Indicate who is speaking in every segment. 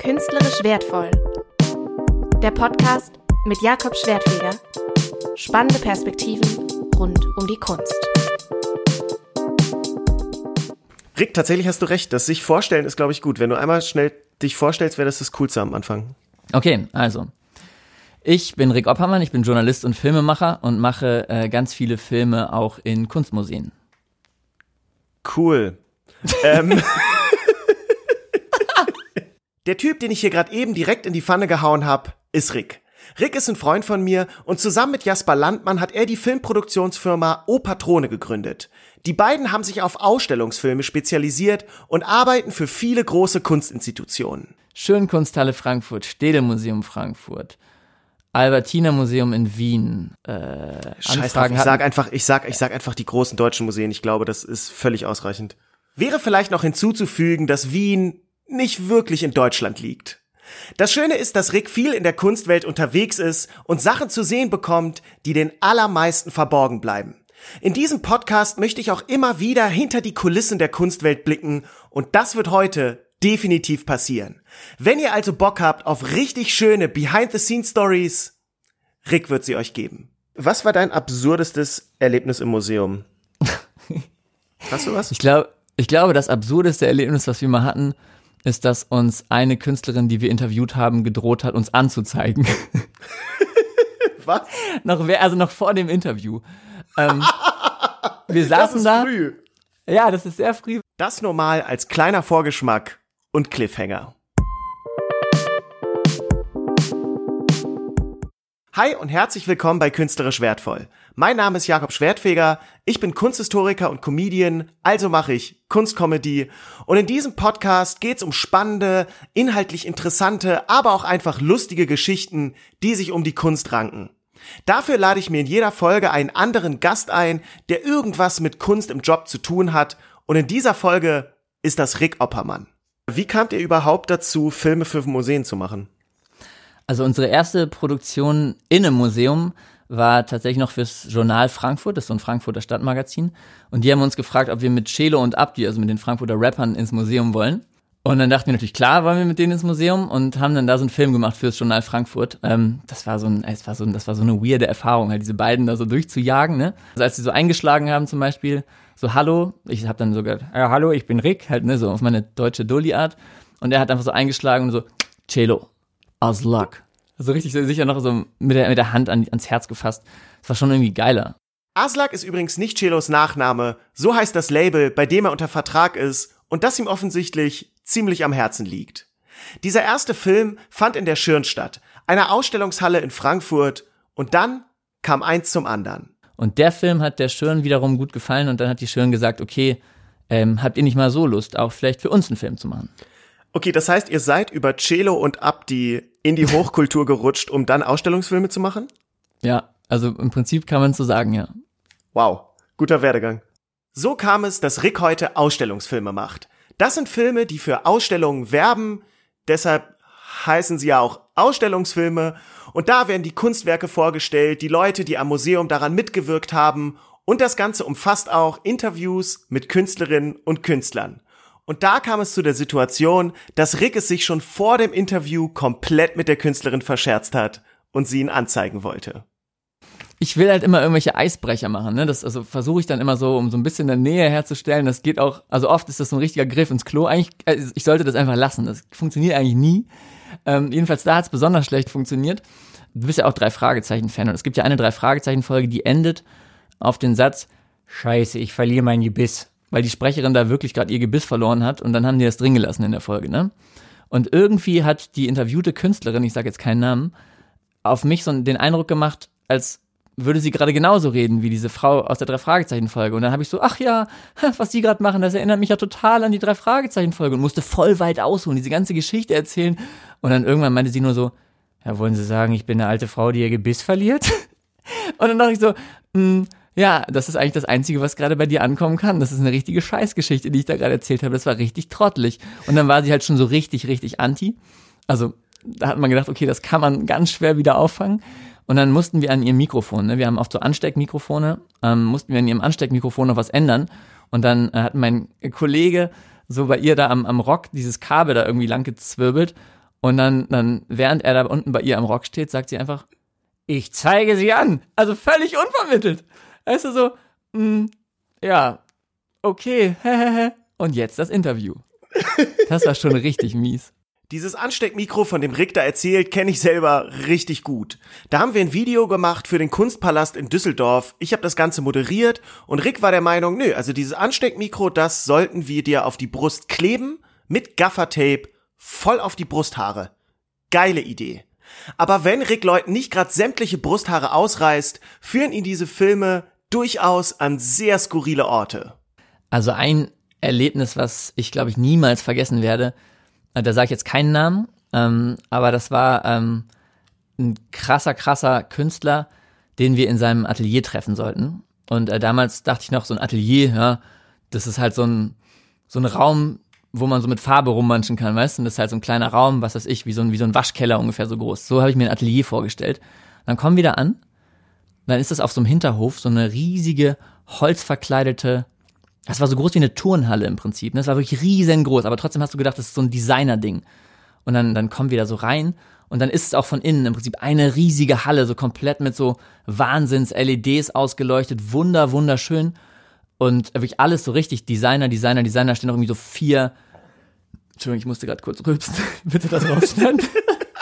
Speaker 1: Künstlerisch wertvoll. Der Podcast mit Jakob Schwertfeger. Spannende Perspektiven rund um die Kunst.
Speaker 2: Rick, tatsächlich hast du recht. Das sich vorstellen ist, glaube ich, gut. Wenn du einmal schnell dich vorstellst, wäre das das Coolste am Anfang.
Speaker 3: Okay, also. Ich bin Rick Oppermann, ich bin Journalist und Filmemacher und mache äh, ganz viele Filme auch in Kunstmuseen.
Speaker 2: Cool. ähm, der Typ, den ich hier gerade eben direkt in die Pfanne gehauen habe, ist Rick. Rick ist ein Freund von mir und zusammen mit Jasper Landmann hat er die Filmproduktionsfirma O Patrone gegründet. Die beiden haben sich auf Ausstellungsfilme spezialisiert und arbeiten für viele große Kunstinstitutionen.
Speaker 3: Schönkunsthalle Frankfurt, Städelmuseum Frankfurt, Albertina Museum in Wien. Äh,
Speaker 2: Scheiß drauf, ich sag einfach, ich sag, ich sag einfach die großen deutschen Museen. Ich glaube, das ist völlig ausreichend. Wäre vielleicht noch hinzuzufügen, dass Wien nicht wirklich in Deutschland liegt. Das Schöne ist, dass Rick viel in der Kunstwelt unterwegs ist und Sachen zu sehen bekommt, die den allermeisten verborgen bleiben. In diesem Podcast möchte ich auch immer wieder hinter die Kulissen der Kunstwelt blicken und das wird heute definitiv passieren. Wenn ihr also Bock habt auf richtig schöne Behind-the-Scenes-Stories, Rick wird sie euch geben. Was war dein absurdestes Erlebnis im Museum? Hast du was?
Speaker 3: Ich glaube, ich glaube, das absurdeste Erlebnis, was wir mal hatten, ist, dass uns eine Künstlerin, die wir interviewt haben, gedroht hat, uns anzuzeigen.
Speaker 2: Was?
Speaker 3: noch, also noch vor dem Interview. Ähm, wir saßen das ist da. Früh. Ja, das ist sehr früh.
Speaker 2: Das normal als kleiner Vorgeschmack und Cliffhanger. Hi und herzlich willkommen bei Künstlerisch Wertvoll. Mein Name ist Jakob Schwertfeger, ich bin Kunsthistoriker und Comedian, also mache ich Kunstcomedy und in diesem Podcast geht's um spannende, inhaltlich interessante, aber auch einfach lustige Geschichten, die sich um die Kunst ranken. Dafür lade ich mir in jeder Folge einen anderen Gast ein, der irgendwas mit Kunst im Job zu tun hat und in dieser Folge ist das Rick Oppermann. Wie kamt ihr überhaupt dazu, Filme für Museen zu machen?
Speaker 3: Also unsere erste Produktion in einem Museum war tatsächlich noch fürs Journal Frankfurt, das ist so ein Frankfurter Stadtmagazin. Und die haben uns gefragt, ob wir mit Chelo und Abdi, also mit den Frankfurter Rappern, ins Museum wollen. Und dann dachten wir natürlich, klar, wollen wir mit denen ins Museum und haben dann da so einen Film gemacht fürs Journal Frankfurt. Ähm, das war so ein, es war so, das war so eine weirde Erfahrung, halt diese beiden da so durchzujagen, ne? Also als sie so eingeschlagen haben zum Beispiel, so Hallo, ich habe dann sogar, ja Hallo, ich bin Rick, halt ne, so auf meine deutsche Dulli-Art. Und er hat einfach so eingeschlagen und so, Chelo, as luck. So richtig sicher noch so mit der, mit der Hand an, ans Herz gefasst. Das war schon irgendwie geiler.
Speaker 2: Aslak ist übrigens nicht Celos Nachname, so heißt das Label, bei dem er unter Vertrag ist und das ihm offensichtlich ziemlich am Herzen liegt. Dieser erste Film fand in der Schirn statt, einer Ausstellungshalle in Frankfurt, und dann kam eins zum anderen.
Speaker 3: Und der Film hat der Schirn wiederum gut gefallen und dann hat die Schirn gesagt, okay, ähm, habt ihr nicht mal so Lust, auch vielleicht für uns einen Film zu machen?
Speaker 2: Okay, das heißt, ihr seid über Celo und Abdi in die Hochkultur gerutscht, um dann Ausstellungsfilme zu machen?
Speaker 3: Ja, also im Prinzip kann man so sagen, ja.
Speaker 2: Wow, guter Werdegang. So kam es, dass Rick heute Ausstellungsfilme macht. Das sind Filme, die für Ausstellungen werben, deshalb heißen sie ja auch Ausstellungsfilme und da werden die Kunstwerke vorgestellt, die Leute, die am Museum daran mitgewirkt haben und das Ganze umfasst auch Interviews mit Künstlerinnen und Künstlern. Und da kam es zu der Situation, dass Rick es sich schon vor dem Interview komplett mit der Künstlerin verscherzt hat und sie ihn anzeigen wollte.
Speaker 3: Ich will halt immer irgendwelche Eisbrecher machen, ne? Das also versuche ich dann immer so, um so ein bisschen eine Nähe herzustellen. Das geht auch, also oft ist das so ein richtiger Griff ins Klo. Eigentlich, also ich sollte das einfach lassen. Das funktioniert eigentlich nie. Ähm, jedenfalls da hat es besonders schlecht funktioniert. Du bist ja auch drei Fragezeichen-Fan und es gibt ja eine drei Fragezeichen-Folge, die endet auf den Satz: Scheiße, ich verliere mein Gebiss weil die Sprecherin da wirklich gerade ihr Gebiss verloren hat und dann haben die das drin gelassen in der Folge, ne? Und irgendwie hat die interviewte Künstlerin, ich sage jetzt keinen Namen, auf mich so den Eindruck gemacht, als würde sie gerade genauso reden wie diese Frau aus der drei Fragezeichen Folge und dann habe ich so ach ja was die gerade machen das erinnert mich ja total an die drei Fragezeichen Folge und musste voll weit ausholen diese ganze Geschichte erzählen. Und dann irgendwann meinte sie nur so ja wollen Sie sagen ich bin eine alte Frau die ihr Gebiss verliert? Und dann dachte ich so mh, mm, ja, das ist eigentlich das Einzige, was gerade bei dir ankommen kann. Das ist eine richtige Scheißgeschichte, die ich da gerade erzählt habe. Das war richtig trottelig. Und dann war sie halt schon so richtig, richtig anti. Also da hat man gedacht, okay, das kann man ganz schwer wieder auffangen. Und dann mussten wir an ihrem Mikrofon, ne, wir haben oft so Ansteckmikrofone, ähm, mussten wir an ihrem Ansteckmikrofon noch was ändern. Und dann äh, hat mein Kollege so bei ihr da am, am Rock dieses Kabel da irgendwie lang gezwirbelt. Und dann, dann, während er da unten bei ihr am Rock steht, sagt sie einfach, ich zeige sie an. Also völlig unvermittelt. Weißt du so, mh, ja, okay, und jetzt das Interview. Das war schon richtig mies.
Speaker 2: Dieses Ansteckmikro, von dem Rick da erzählt, kenne ich selber richtig gut. Da haben wir ein Video gemacht für den Kunstpalast in Düsseldorf. Ich habe das Ganze moderiert und Rick war der Meinung, nö, also dieses Ansteckmikro, das sollten wir dir auf die Brust kleben mit Gaffertape voll auf die Brusthaare. Geile Idee. Aber wenn Rick Leuten nicht gerade sämtliche Brusthaare ausreißt, führen ihn diese Filme durchaus an sehr skurrile Orte.
Speaker 3: Also ein Erlebnis, was ich glaube ich niemals vergessen werde, äh, da sage ich jetzt keinen Namen, ähm, aber das war ähm, ein krasser, krasser Künstler, den wir in seinem Atelier treffen sollten. Und äh, damals dachte ich noch, so ein Atelier, ja, das ist halt so ein, so ein Raum, wo man so mit Farbe rummanschen kann, weißt du? Und das ist halt so ein kleiner Raum, was weiß ich, wie so ein, wie so ein Waschkeller ungefähr so groß. So habe ich mir ein Atelier vorgestellt. Dann kommen wir da an, dann ist das auf so einem Hinterhof so eine riesige, holzverkleidete das war so groß wie eine Turnhalle im Prinzip. Ne? Das war wirklich riesengroß, aber trotzdem hast du gedacht, das ist so ein Designer-Ding. Und dann, dann kommen wir da so rein und dann ist es auch von innen im Prinzip eine riesige Halle, so komplett mit so Wahnsinns-LEDs ausgeleuchtet, wunder, wunderschön. Und wirklich alles so richtig Designer, Designer, Designer, stehen noch irgendwie so vier. Entschuldigung, ich musste gerade kurz rülpsen. Bitte das rausschneiden.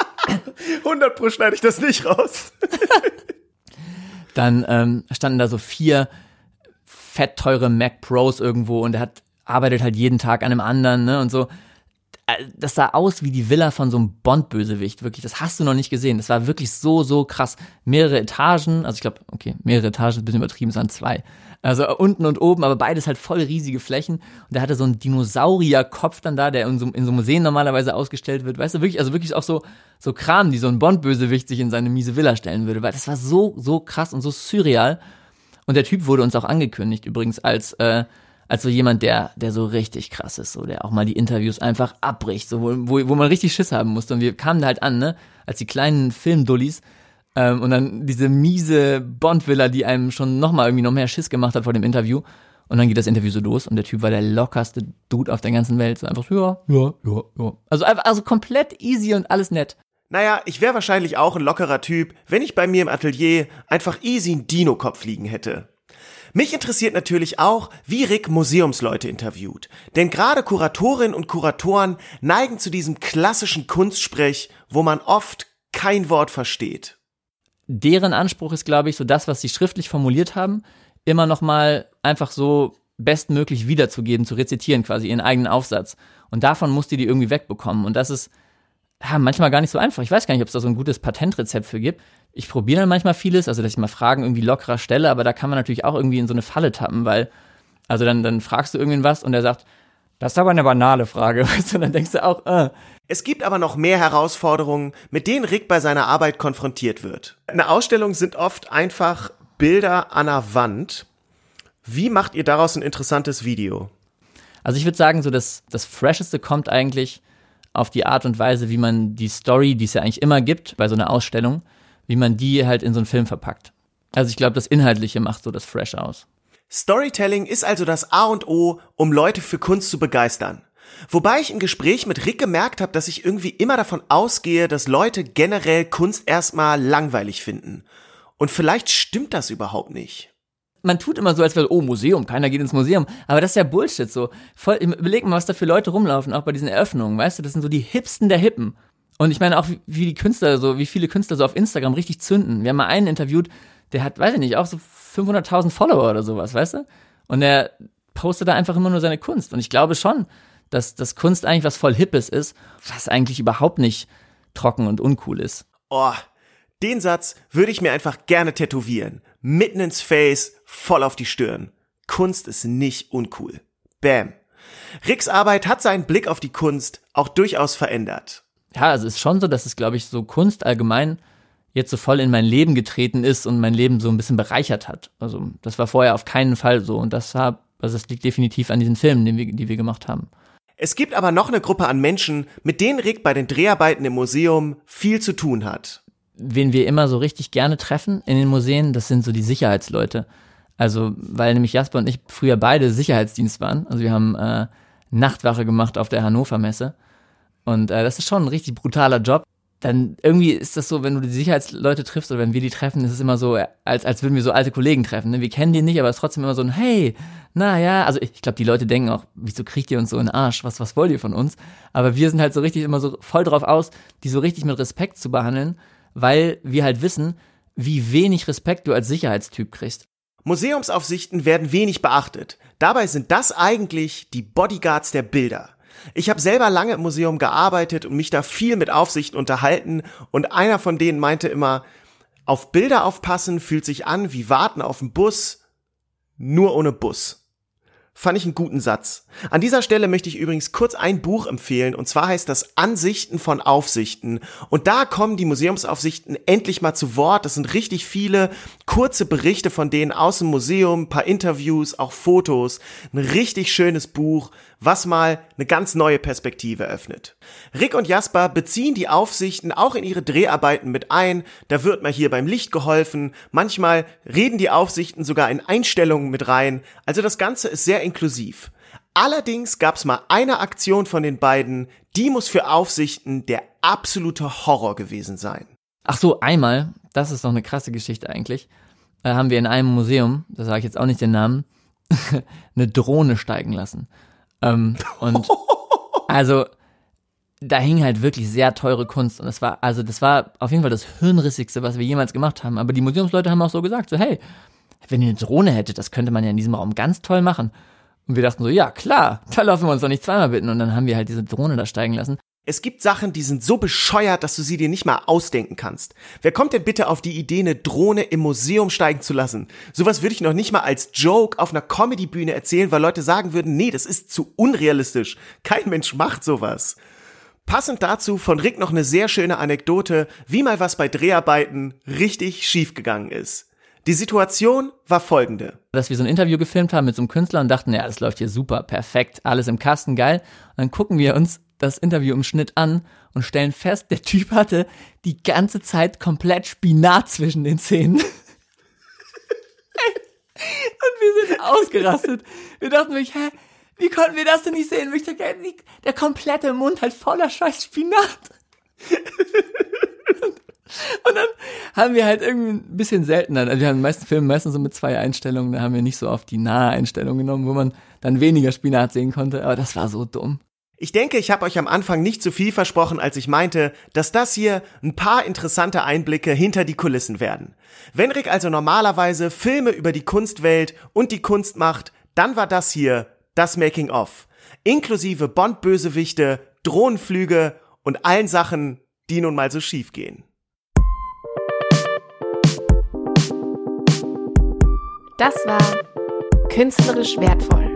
Speaker 2: 100 pro schneide ich das nicht raus.
Speaker 3: dann ähm, standen da so vier fettteure Mac Pros irgendwo und er hat arbeitet halt jeden Tag an einem anderen, ne, und so. Äh, das sah aus wie die Villa von so einem Bond-Bösewicht, wirklich. Das hast du noch nicht gesehen. Das war wirklich so, so krass. Mehrere Etagen, also ich glaube, okay, mehrere Etagen, ein bisschen übertrieben, es waren zwei. Also unten und oben, aber beides halt voll riesige Flächen. Und der hatte so einen Dinosaurierkopf dann da, der in so, in so Museen normalerweise ausgestellt wird. Weißt du, wirklich, also wirklich auch so, so Kram, die so ein Bond-Bösewicht sich in seine miese Villa stellen würde. Weil das war so, so krass und so surreal. Und der Typ wurde uns auch angekündigt, übrigens, als, äh, als so jemand, der, der so richtig krass ist, so, der auch mal die Interviews einfach abbricht, so, wo, wo, wo man richtig Schiss haben musste. Und wir kamen da halt an, ne, als die kleinen Filmdullis, ähm, und dann diese miese Bond-Villa, die einem schon nochmal irgendwie noch mehr Schiss gemacht hat vor dem Interview. Und dann geht das Interview so los und der Typ war der lockerste Dude auf der ganzen Welt. So einfach, so, ja, ja, ja, ja. Also einfach, also komplett easy und alles nett.
Speaker 2: Naja, ich wäre wahrscheinlich auch ein lockerer Typ, wenn ich bei mir im Atelier einfach easy einen Dino-Kopf liegen hätte. Mich interessiert natürlich auch, wie Rick Museumsleute interviewt. Denn gerade Kuratorinnen und Kuratoren neigen zu diesem klassischen Kunstsprech, wo man oft kein Wort versteht.
Speaker 3: Deren Anspruch ist, glaube ich, so das, was sie schriftlich formuliert haben, immer noch mal einfach so bestmöglich wiederzugeben, zu rezitieren, quasi ihren eigenen Aufsatz. Und davon musst du die irgendwie wegbekommen. Und das ist ja, manchmal gar nicht so einfach. Ich weiß gar nicht, ob es da so ein gutes Patentrezept für gibt. Ich probiere dann manchmal vieles, also dass ich mal Fragen irgendwie lockerer stelle, aber da kann man natürlich auch irgendwie in so eine Falle tappen, weil, also dann, dann fragst du irgendwen was und der sagt, das ist aber eine banale Frage, weißt du, und dann denkst du auch, äh.
Speaker 2: Es gibt aber noch mehr Herausforderungen, mit denen Rick bei seiner Arbeit konfrontiert wird. Eine Ausstellung sind oft einfach Bilder an der Wand. Wie macht ihr daraus ein interessantes Video?
Speaker 3: Also ich würde sagen, so das, das Fresheste kommt eigentlich auf die Art und Weise, wie man die Story, die es ja eigentlich immer gibt bei so einer Ausstellung, wie man die halt in so einen Film verpackt. Also ich glaube, das Inhaltliche macht so das Fresh aus.
Speaker 2: Storytelling ist also das A und O, um Leute für Kunst zu begeistern. Wobei ich im Gespräch mit Rick gemerkt habe, dass ich irgendwie immer davon ausgehe, dass Leute generell Kunst erstmal langweilig finden. Und vielleicht stimmt das überhaupt nicht
Speaker 3: man tut immer so, als wäre, oh, Museum, keiner geht ins Museum. Aber das ist ja Bullshit so. Voll, überleg mal, was da für Leute rumlaufen, auch bei diesen Eröffnungen, weißt du, das sind so die Hipsten der Hippen. Und ich meine auch, wie, wie die Künstler so, wie viele Künstler so auf Instagram richtig zünden. Wir haben mal einen interviewt, der hat, weiß ich nicht, auch so 500.000 Follower oder sowas, weißt du? Und der postet da einfach immer nur seine Kunst. Und ich glaube schon, dass, dass Kunst eigentlich was voll Hippes ist, was eigentlich überhaupt nicht trocken und uncool ist.
Speaker 2: Oh, den Satz würde ich mir einfach gerne tätowieren. Mitten ins Face, voll auf die Stirn. Kunst ist nicht uncool. Bam. Ricks Arbeit hat seinen Blick auf die Kunst auch durchaus verändert.
Speaker 3: Ja, also es ist schon so, dass es, glaube ich, so Kunst allgemein jetzt so voll in mein Leben getreten ist und mein Leben so ein bisschen bereichert hat. Also das war vorher auf keinen Fall so und das hat, also das liegt definitiv an diesen Filmen, die wir, die wir gemacht haben.
Speaker 2: Es gibt aber noch eine Gruppe an Menschen, mit denen Rick bei den Dreharbeiten im Museum viel zu tun hat
Speaker 3: wen wir immer so richtig gerne treffen in den Museen, das sind so die Sicherheitsleute. Also, weil nämlich Jasper und ich früher beide Sicherheitsdienst waren. Also wir haben äh, Nachtwache gemacht auf der Hannover Messe. Und äh, das ist schon ein richtig brutaler Job. Dann irgendwie ist das so, wenn du die Sicherheitsleute triffst oder wenn wir die treffen, ist es immer so, als, als würden wir so alte Kollegen treffen. Ne? Wir kennen die nicht, aber es ist trotzdem immer so ein Hey, naja, also ich, ich glaube, die Leute denken auch, wieso kriegt ihr uns so in den Arsch? Was, was wollt ihr von uns? Aber wir sind halt so richtig immer so voll drauf aus, die so richtig mit Respekt zu behandeln, weil wir halt wissen, wie wenig Respekt du als Sicherheitstyp kriegst.
Speaker 2: Museumsaufsichten werden wenig beachtet. Dabei sind das eigentlich die Bodyguards der Bilder. Ich habe selber lange im Museum gearbeitet und mich da viel mit Aufsichten unterhalten und einer von denen meinte immer, auf Bilder aufpassen fühlt sich an wie warten auf den Bus, nur ohne Bus. Fand ich einen guten Satz. An dieser Stelle möchte ich übrigens kurz ein Buch empfehlen, und zwar heißt das Ansichten von Aufsichten. Und da kommen die Museumsaufsichten endlich mal zu Wort. Das sind richtig viele kurze Berichte von denen aus dem Museum, paar Interviews, auch Fotos. Ein richtig schönes Buch, was mal eine ganz neue Perspektive öffnet. Rick und Jasper beziehen die Aufsichten auch in ihre Dreharbeiten mit ein. Da wird mal hier beim Licht geholfen. Manchmal reden die Aufsichten sogar in Einstellungen mit rein. Also das Ganze ist sehr inklusiv. Allerdings gab's mal eine Aktion von den beiden, die muss für Aufsichten der absolute Horror gewesen sein.
Speaker 3: Ach so, einmal, das ist doch eine krasse Geschichte eigentlich, äh, haben wir in einem Museum, da sage ich jetzt auch nicht den Namen, eine Drohne steigen lassen. Ähm, und also da hing halt wirklich sehr teure Kunst und das war also das war auf jeden Fall das hirnrissigste, was wir jemals gemacht haben. Aber die Museumsleute haben auch so gesagt, so hey, wenn ihr eine Drohne hättet, das könnte man ja in diesem Raum ganz toll machen. Und wir dachten so, ja klar, da laufen wir uns doch nicht zweimal bitten. Und dann haben wir halt diese Drohne da steigen lassen.
Speaker 2: Es gibt Sachen, die sind so bescheuert, dass du sie dir nicht mal ausdenken kannst. Wer kommt denn bitte auf die Idee, eine Drohne im Museum steigen zu lassen? Sowas würde ich noch nicht mal als Joke auf einer Comedy-Bühne erzählen, weil Leute sagen würden, nee, das ist zu unrealistisch. Kein Mensch macht sowas. Passend dazu von Rick noch eine sehr schöne Anekdote, wie mal was bei Dreharbeiten richtig schiefgegangen ist. Die Situation war folgende.
Speaker 3: Dass wir so ein Interview gefilmt haben mit so einem Künstler und dachten, ja, das läuft hier super, perfekt, alles im Kasten, geil. Und dann gucken wir uns das Interview im Schnitt an und stellen fest, der Typ hatte die ganze Zeit komplett Spinat zwischen den Zähnen. und wir sind ausgerastet. Wir dachten wirklich, hä, wie konnten wir das denn nicht sehen? Dachte, der komplette Mund halt voller scheiß Spinat. Und dann haben wir halt irgendwie ein bisschen seltener, also wir haben den meisten Filmen meistens so mit zwei Einstellungen, da haben wir nicht so oft die nahe Einstellung genommen, wo man dann weniger Spinat sehen konnte, aber das war so dumm.
Speaker 2: Ich denke, ich habe euch am Anfang nicht zu viel versprochen, als ich meinte, dass das hier ein paar interessante Einblicke hinter die Kulissen werden. Wenn Rick also normalerweise Filme über die Kunstwelt und die Kunst macht, dann war das hier das Making of. Inklusive Bond-Bösewichte, Drohnenflüge und allen Sachen, die nun mal so schief gehen.
Speaker 1: Das war künstlerisch wertvoll